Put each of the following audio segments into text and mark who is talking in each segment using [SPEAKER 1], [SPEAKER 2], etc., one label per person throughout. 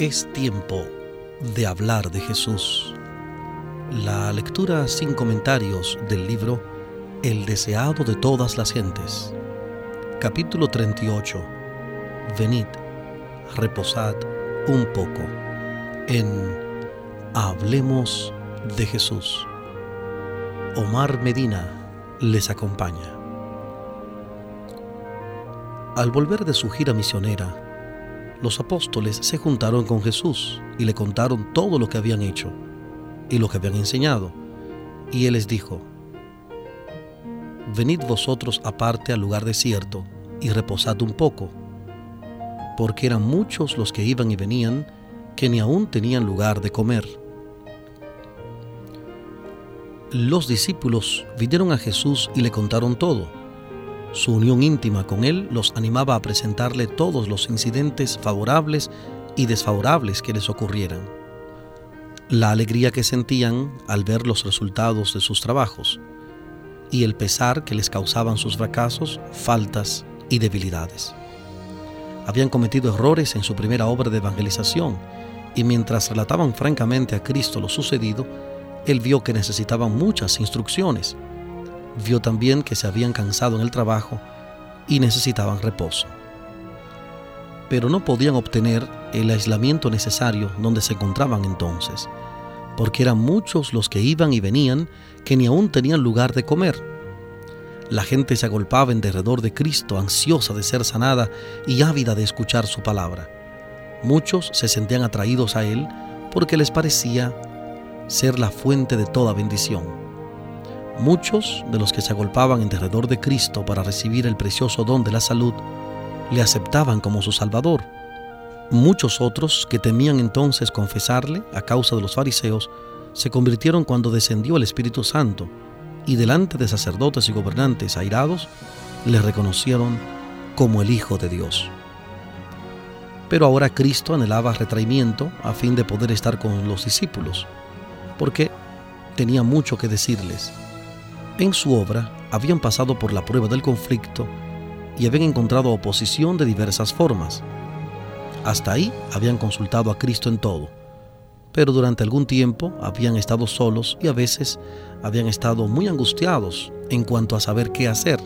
[SPEAKER 1] Es tiempo de hablar de Jesús. La lectura sin comentarios del libro El deseado de todas las gentes. Capítulo 38. Venid, reposad un poco. En Hablemos de Jesús. Omar Medina les acompaña. Al volver de su gira misionera, los apóstoles se juntaron con Jesús y le contaron todo lo que habían hecho y lo que habían enseñado. Y él les dijo, Venid vosotros aparte al lugar desierto y reposad un poco, porque eran muchos los que iban y venían que ni aún tenían lugar de comer. Los discípulos vinieron a Jesús y le contaron todo su unión íntima con Él los animaba a presentarle todos los incidentes favorables y desfavorables que les ocurrieran. La alegría que sentían al ver los resultados de sus trabajos y el pesar que les causaban sus fracasos, faltas y debilidades. Habían cometido errores en su primera obra de evangelización y mientras relataban francamente a Cristo lo sucedido, él vio que necesitaban muchas instrucciones vio también que se habían cansado en el trabajo y necesitaban reposo. Pero no podían obtener el aislamiento necesario donde se encontraban entonces, porque eran muchos los que iban y venían que ni aún tenían lugar de comer. La gente se agolpaba en derredor de Cristo, ansiosa de ser sanada y ávida de escuchar su palabra. Muchos se sentían atraídos a Él porque les parecía ser la fuente de toda bendición. Muchos de los que se agolpaban en derredor de Cristo para recibir el precioso don de la salud le aceptaban como su Salvador. Muchos otros que temían entonces confesarle a causa de los fariseos se convirtieron cuando descendió el Espíritu Santo y delante de sacerdotes y gobernantes airados le reconocieron como el Hijo de Dios. Pero ahora Cristo anhelaba retraimiento a fin de poder estar con los discípulos, porque tenía mucho que decirles en su obra habían pasado por la prueba del conflicto y habían encontrado oposición de diversas formas. Hasta ahí habían consultado a Cristo en todo, pero durante algún tiempo habían estado solos y a veces habían estado muy angustiados en cuanto a saber qué hacer.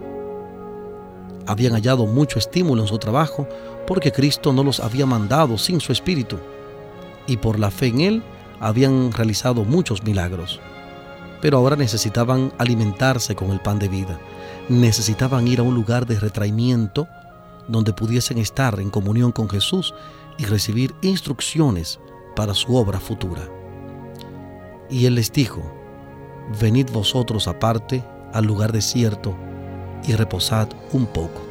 [SPEAKER 1] Habían hallado mucho estímulo en su trabajo porque Cristo no los había mandado sin su espíritu y por la fe en Él habían realizado muchos milagros pero ahora necesitaban alimentarse con el pan de vida. Necesitaban ir a un lugar de retraimiento donde pudiesen estar en comunión con Jesús y recibir instrucciones para su obra futura. Y él les dijo, venid vosotros aparte al lugar desierto y reposad un poco.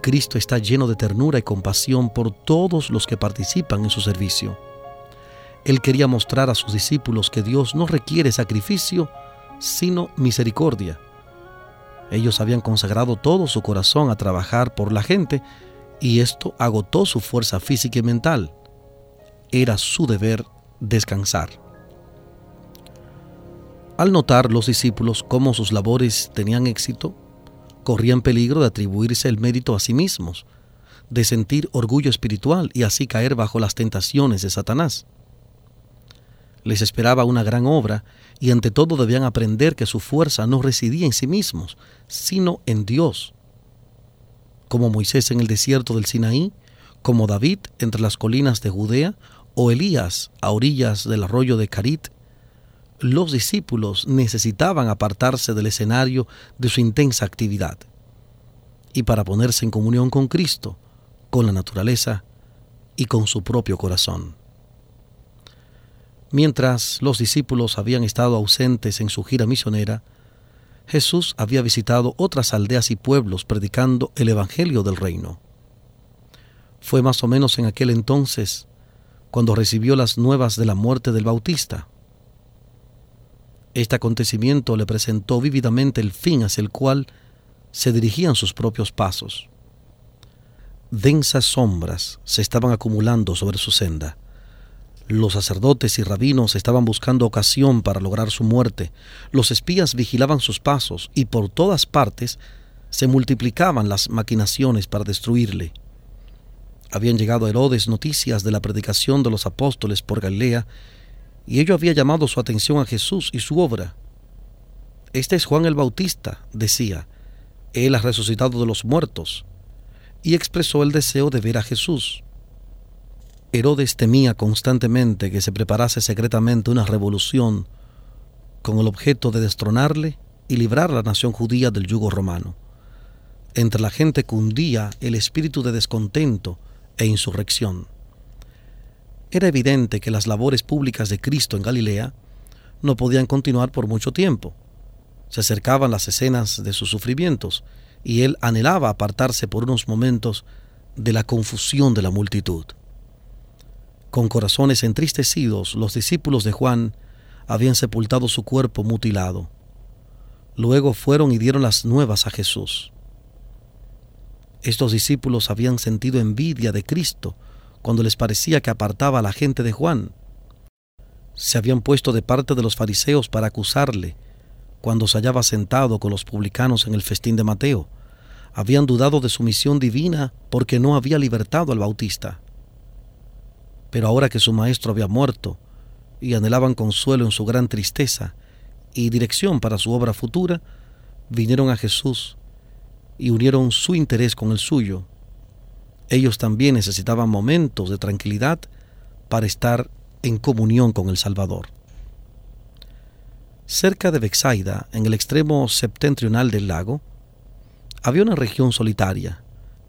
[SPEAKER 1] Cristo está lleno de ternura y compasión por todos los que participan en su servicio él quería mostrar a sus discípulos que Dios no requiere sacrificio, sino misericordia. Ellos habían consagrado todo su corazón a trabajar por la gente y esto agotó su fuerza física y mental. Era su deber descansar. Al notar los discípulos cómo sus labores tenían éxito, corrían peligro de atribuirse el mérito a sí mismos, de sentir orgullo espiritual y así caer bajo las tentaciones de Satanás. Les esperaba una gran obra y ante todo debían aprender que su fuerza no residía en sí mismos, sino en Dios. Como Moisés en el desierto del Sinaí, como David entre las colinas de Judea o Elías a orillas del arroyo de Carit, los discípulos necesitaban apartarse del escenario de su intensa actividad y para ponerse en comunión con Cristo, con la naturaleza y con su propio corazón. Mientras los discípulos habían estado ausentes en su gira misionera, Jesús había visitado otras aldeas y pueblos predicando el Evangelio del Reino. Fue más o menos en aquel entonces cuando recibió las nuevas de la muerte del Bautista. Este acontecimiento le presentó vívidamente el fin hacia el cual se dirigían sus propios pasos. Densas sombras se estaban acumulando sobre su senda. Los sacerdotes y rabinos estaban buscando ocasión para lograr su muerte. Los espías vigilaban sus pasos y por todas partes se multiplicaban las maquinaciones para destruirle. Habían llegado a Herodes noticias de la predicación de los apóstoles por Galilea, y ello había llamado su atención a Jesús y su obra. Este es Juan el Bautista, decía, él ha resucitado de los muertos, y expresó el deseo de ver a Jesús. Herodes temía constantemente que se preparase secretamente una revolución con el objeto de destronarle y librar a la nación judía del yugo romano. Entre la gente cundía el espíritu de descontento e insurrección. Era evidente que las labores públicas de Cristo en Galilea no podían continuar por mucho tiempo. Se acercaban las escenas de sus sufrimientos y él anhelaba apartarse por unos momentos de la confusión de la multitud. Con corazones entristecidos, los discípulos de Juan habían sepultado su cuerpo mutilado. Luego fueron y dieron las nuevas a Jesús. Estos discípulos habían sentido envidia de Cristo cuando les parecía que apartaba a la gente de Juan. Se habían puesto de parte de los fariseos para acusarle cuando se hallaba sentado con los publicanos en el festín de Mateo. Habían dudado de su misión divina porque no había libertado al Bautista. Pero ahora que su maestro había muerto y anhelaban consuelo en su gran tristeza y dirección para su obra futura, vinieron a Jesús y unieron su interés con el suyo. Ellos también necesitaban momentos de tranquilidad para estar en comunión con el Salvador. Cerca de Bexaida, en el extremo septentrional del lago, había una región solitaria,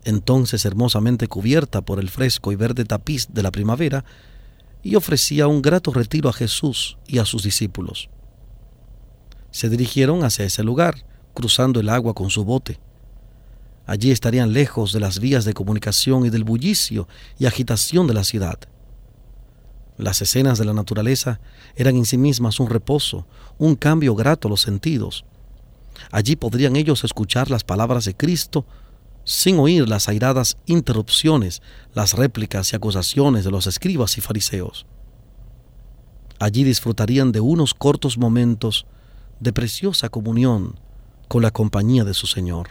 [SPEAKER 1] entonces hermosamente cubierta por el fresco y verde tapiz de la primavera, y ofrecía un grato retiro a Jesús y a sus discípulos. Se dirigieron hacia ese lugar, cruzando el agua con su bote. Allí estarían lejos de las vías de comunicación y del bullicio y agitación de la ciudad. Las escenas de la naturaleza eran en sí mismas un reposo, un cambio grato a los sentidos. Allí podrían ellos escuchar las palabras de Cristo sin oír las airadas interrupciones, las réplicas y acusaciones de los escribas y fariseos. Allí disfrutarían de unos cortos momentos de preciosa comunión con la compañía de su Señor.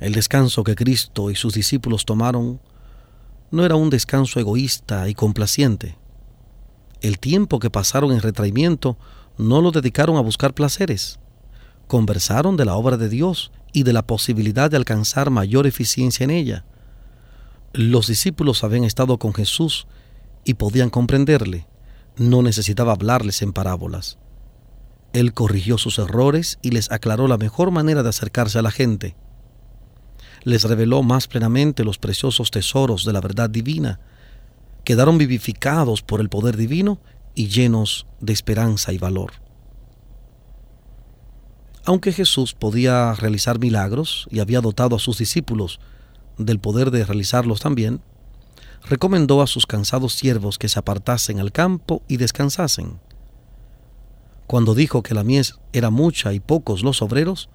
[SPEAKER 1] El descanso que Cristo y sus discípulos tomaron no era un descanso egoísta y complaciente. El tiempo que pasaron en retraimiento no lo dedicaron a buscar placeres. Conversaron de la obra de Dios y de la posibilidad de alcanzar mayor eficiencia en ella. Los discípulos habían estado con Jesús y podían comprenderle. No necesitaba hablarles en parábolas. Él corrigió sus errores y les aclaró la mejor manera de acercarse a la gente les reveló más plenamente los preciosos tesoros de la verdad divina, quedaron vivificados por el poder divino y llenos de esperanza y valor. Aunque Jesús podía realizar milagros y había dotado a sus discípulos del poder de realizarlos también, recomendó a sus cansados siervos que se apartasen al campo y descansasen. Cuando dijo que la mies era mucha y pocos los obreros,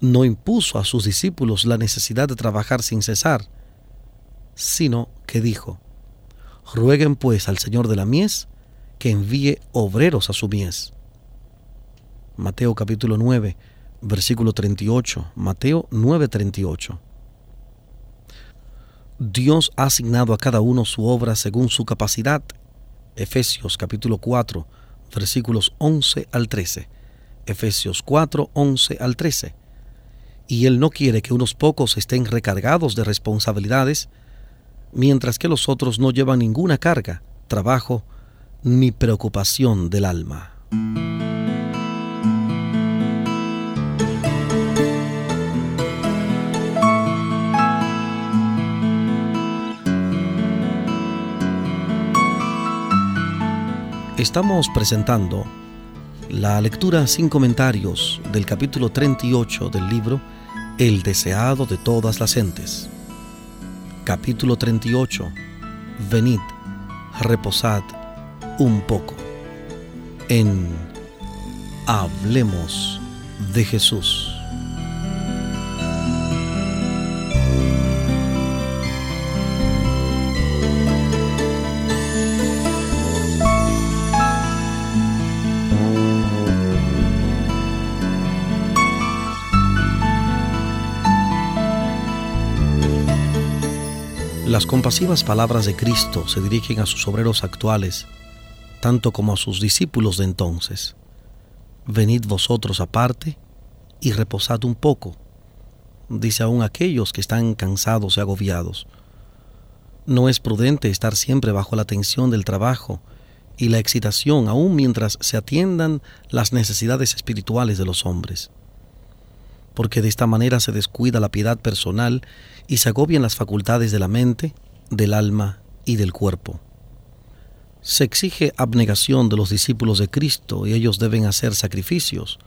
[SPEAKER 1] no impuso a sus discípulos la necesidad de trabajar sin cesar, sino que dijo, rueguen pues al Señor de la mies que envíe obreros a su mies. Mateo capítulo 9, versículo 38, Mateo 9, 38. Dios ha asignado a cada uno su obra según su capacidad. Efesios capítulo 4, versículos 11 al 13. Efesios 4, 11 al 13 y Él no quiere que unos pocos estén recargados de responsabilidades, mientras que los otros no llevan ninguna carga, trabajo ni preocupación del alma. Estamos presentando la lectura sin comentarios del capítulo 38 del libro El deseado de todas las gentes. Capítulo 38. Venid, reposad un poco. En Hablemos de Jesús. Las compasivas palabras de Cristo se dirigen a sus obreros actuales, tanto como a sus discípulos de entonces. Venid vosotros aparte y reposad un poco, dice aún aquellos que están cansados y agobiados. No es prudente estar siempre bajo la tensión del trabajo y la excitación, aun mientras se atiendan las necesidades espirituales de los hombres porque de esta manera se descuida la piedad personal y se agobian las facultades de la mente, del alma y del cuerpo. Se exige abnegación de los discípulos de Cristo y ellos deben hacer sacrificios,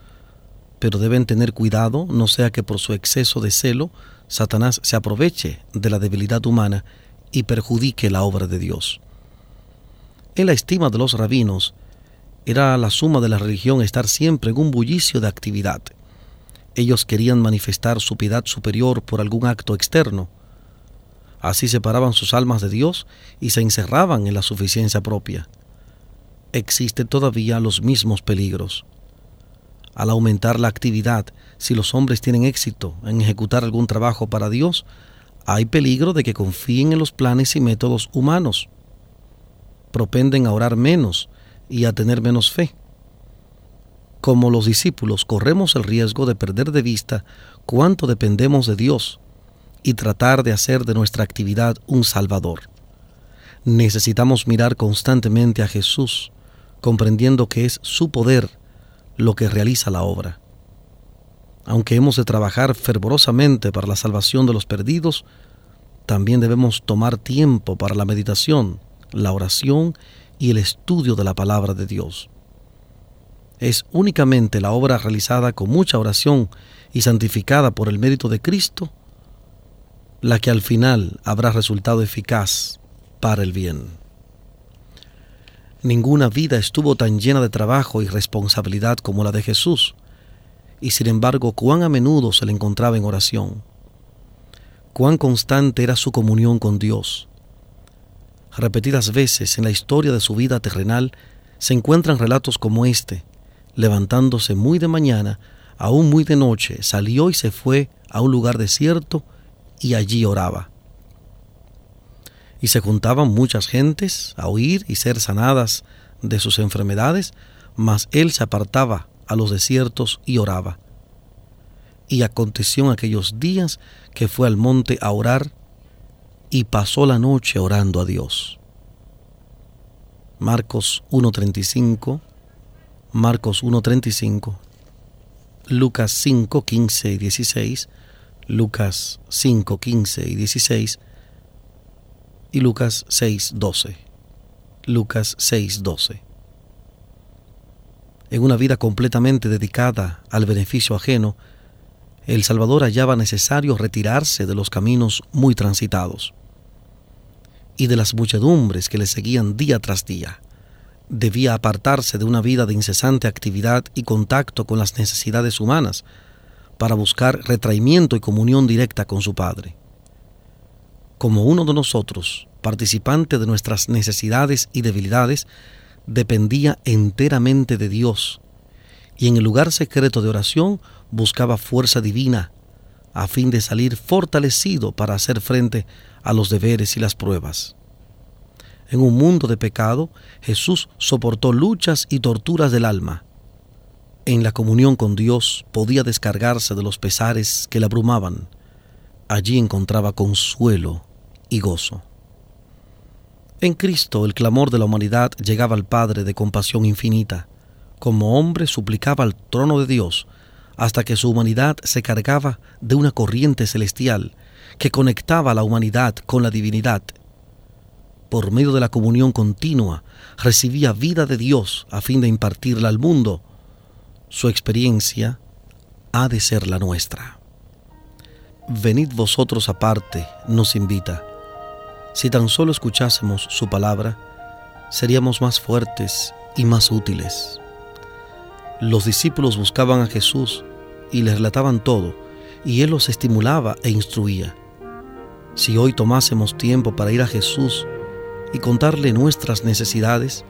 [SPEAKER 1] pero deben tener cuidado no sea que por su exceso de celo Satanás se aproveche de la debilidad humana y perjudique la obra de Dios. En la estima de los rabinos, era la suma de la religión estar siempre en un bullicio de actividad ellos querían manifestar su piedad superior por algún acto externo. Así separaban sus almas de Dios y se encerraban en la suficiencia propia. Existen todavía los mismos peligros. Al aumentar la actividad, si los hombres tienen éxito en ejecutar algún trabajo para Dios, hay peligro de que confíen en los planes y métodos humanos. Propenden a orar menos y a tener menos fe como los discípulos, corremos el riesgo de perder de vista cuánto dependemos de Dios y tratar de hacer de nuestra actividad un Salvador. Necesitamos mirar constantemente a Jesús, comprendiendo que es su poder lo que realiza la obra. Aunque hemos de trabajar fervorosamente para la salvación de los perdidos, también debemos tomar tiempo para la meditación, la oración y el estudio de la palabra de Dios es únicamente la obra realizada con mucha oración y santificada por el mérito de Cristo la que al final habrá resultado eficaz para el bien. Ninguna vida estuvo tan llena de trabajo y responsabilidad como la de Jesús, y sin embargo cuán a menudo se le encontraba en oración, cuán constante era su comunión con Dios. Repetidas veces en la historia de su vida terrenal se encuentran relatos como este, levantándose muy de mañana, aún muy de noche, salió y se fue a un lugar desierto y allí oraba. Y se juntaban muchas gentes a oír y ser sanadas de sus enfermedades, mas él se apartaba a los desiertos y oraba. Y aconteció en aquellos días que fue al monte a orar y pasó la noche orando a Dios. Marcos 1.35 Marcos 1.35, Lucas 5.15 y 16, Lucas 5.15 y 16 y Lucas 6.12. Lucas 6.12. En una vida completamente dedicada al beneficio ajeno, el Salvador hallaba necesario retirarse de los caminos muy transitados y de las muchedumbres que le seguían día tras día debía apartarse de una vida de incesante actividad y contacto con las necesidades humanas para buscar retraimiento y comunión directa con su Padre. Como uno de nosotros, participante de nuestras necesidades y debilidades, dependía enteramente de Dios y en el lugar secreto de oración buscaba fuerza divina a fin de salir fortalecido para hacer frente a los deberes y las pruebas. En un mundo de pecado, Jesús soportó luchas y torturas del alma. En la comunión con Dios podía descargarse de los pesares que le abrumaban. Allí encontraba consuelo y gozo. En Cristo el clamor de la humanidad llegaba al Padre de compasión infinita. Como hombre suplicaba al trono de Dios hasta que su humanidad se cargaba de una corriente celestial que conectaba a la humanidad con la divinidad por medio de la comunión continua, recibía vida de Dios a fin de impartirla al mundo. Su experiencia ha de ser la nuestra. Venid vosotros aparte, nos invita. Si tan solo escuchásemos su palabra, seríamos más fuertes y más útiles. Los discípulos buscaban a Jesús y le relataban todo, y Él los estimulaba e instruía. Si hoy tomásemos tiempo para ir a Jesús y contarle nuestras necesidades,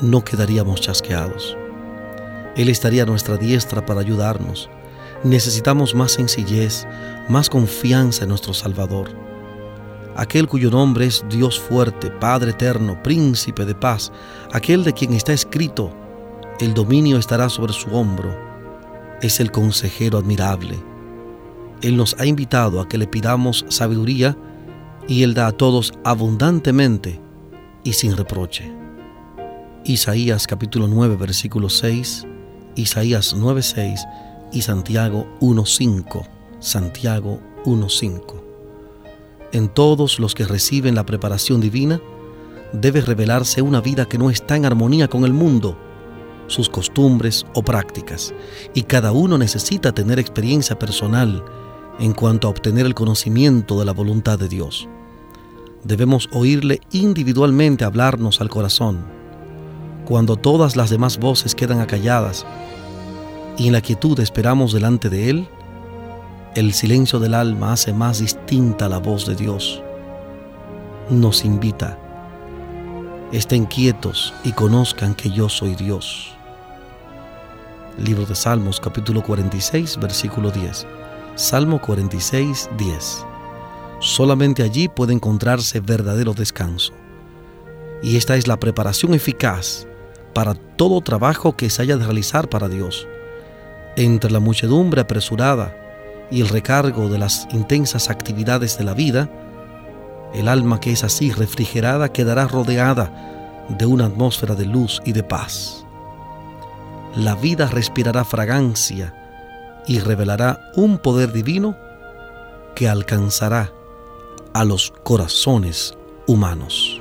[SPEAKER 1] no quedaríamos chasqueados. Él estaría a nuestra diestra para ayudarnos. Necesitamos más sencillez, más confianza en nuestro Salvador. aquel cuyo nombre es Dios fuerte, Padre eterno, príncipe de paz, aquel de quien está escrito, el dominio estará sobre su hombro, es el consejero admirable. Él nos ha invitado a que le pidamos sabiduría y Él da a todos abundantemente y sin reproche. Isaías capítulo 9 versículo 6, Isaías 9 6 y Santiago 1.5. Santiago 1.5. En todos los que reciben la preparación divina, debe revelarse una vida que no está en armonía con el mundo, sus costumbres o prácticas, y cada uno necesita tener experiencia personal en cuanto a obtener el conocimiento de la voluntad de Dios. Debemos oírle individualmente hablarnos al corazón. Cuando todas las demás voces quedan acalladas y en la quietud esperamos delante de Él, el silencio del alma hace más distinta la voz de Dios. Nos invita, estén quietos y conozcan que yo soy Dios. Libro de Salmos capítulo 46 versículo 10. Salmo 46 10. Solamente allí puede encontrarse verdadero descanso. Y esta es la preparación eficaz para todo trabajo que se haya de realizar para Dios entre la muchedumbre apresurada y el recargo de las intensas actividades de la vida, el alma que es así refrigerada quedará rodeada de una atmósfera de luz y de paz. La vida respirará fragancia y revelará un poder divino que alcanzará a los corazones humanos.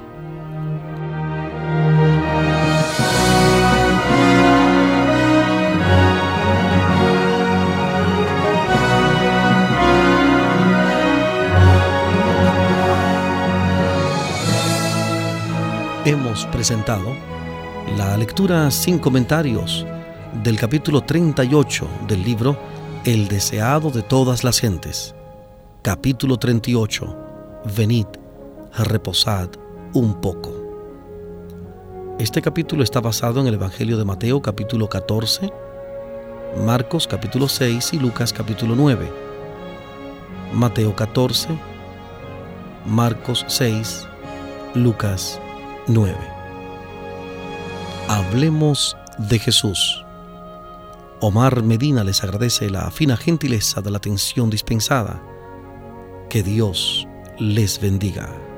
[SPEAKER 1] hemos presentado la lectura sin comentarios del capítulo 38 del libro El deseado de todas las gentes. Capítulo 38. Venid, reposad un poco. Este capítulo está basado en el Evangelio de Mateo capítulo 14, Marcos capítulo 6 y Lucas capítulo 9. Mateo 14, Marcos 6, Lucas 9. Hablemos de Jesús. Omar Medina les agradece la fina gentileza de la atención dispensada. Que Dios les bendiga.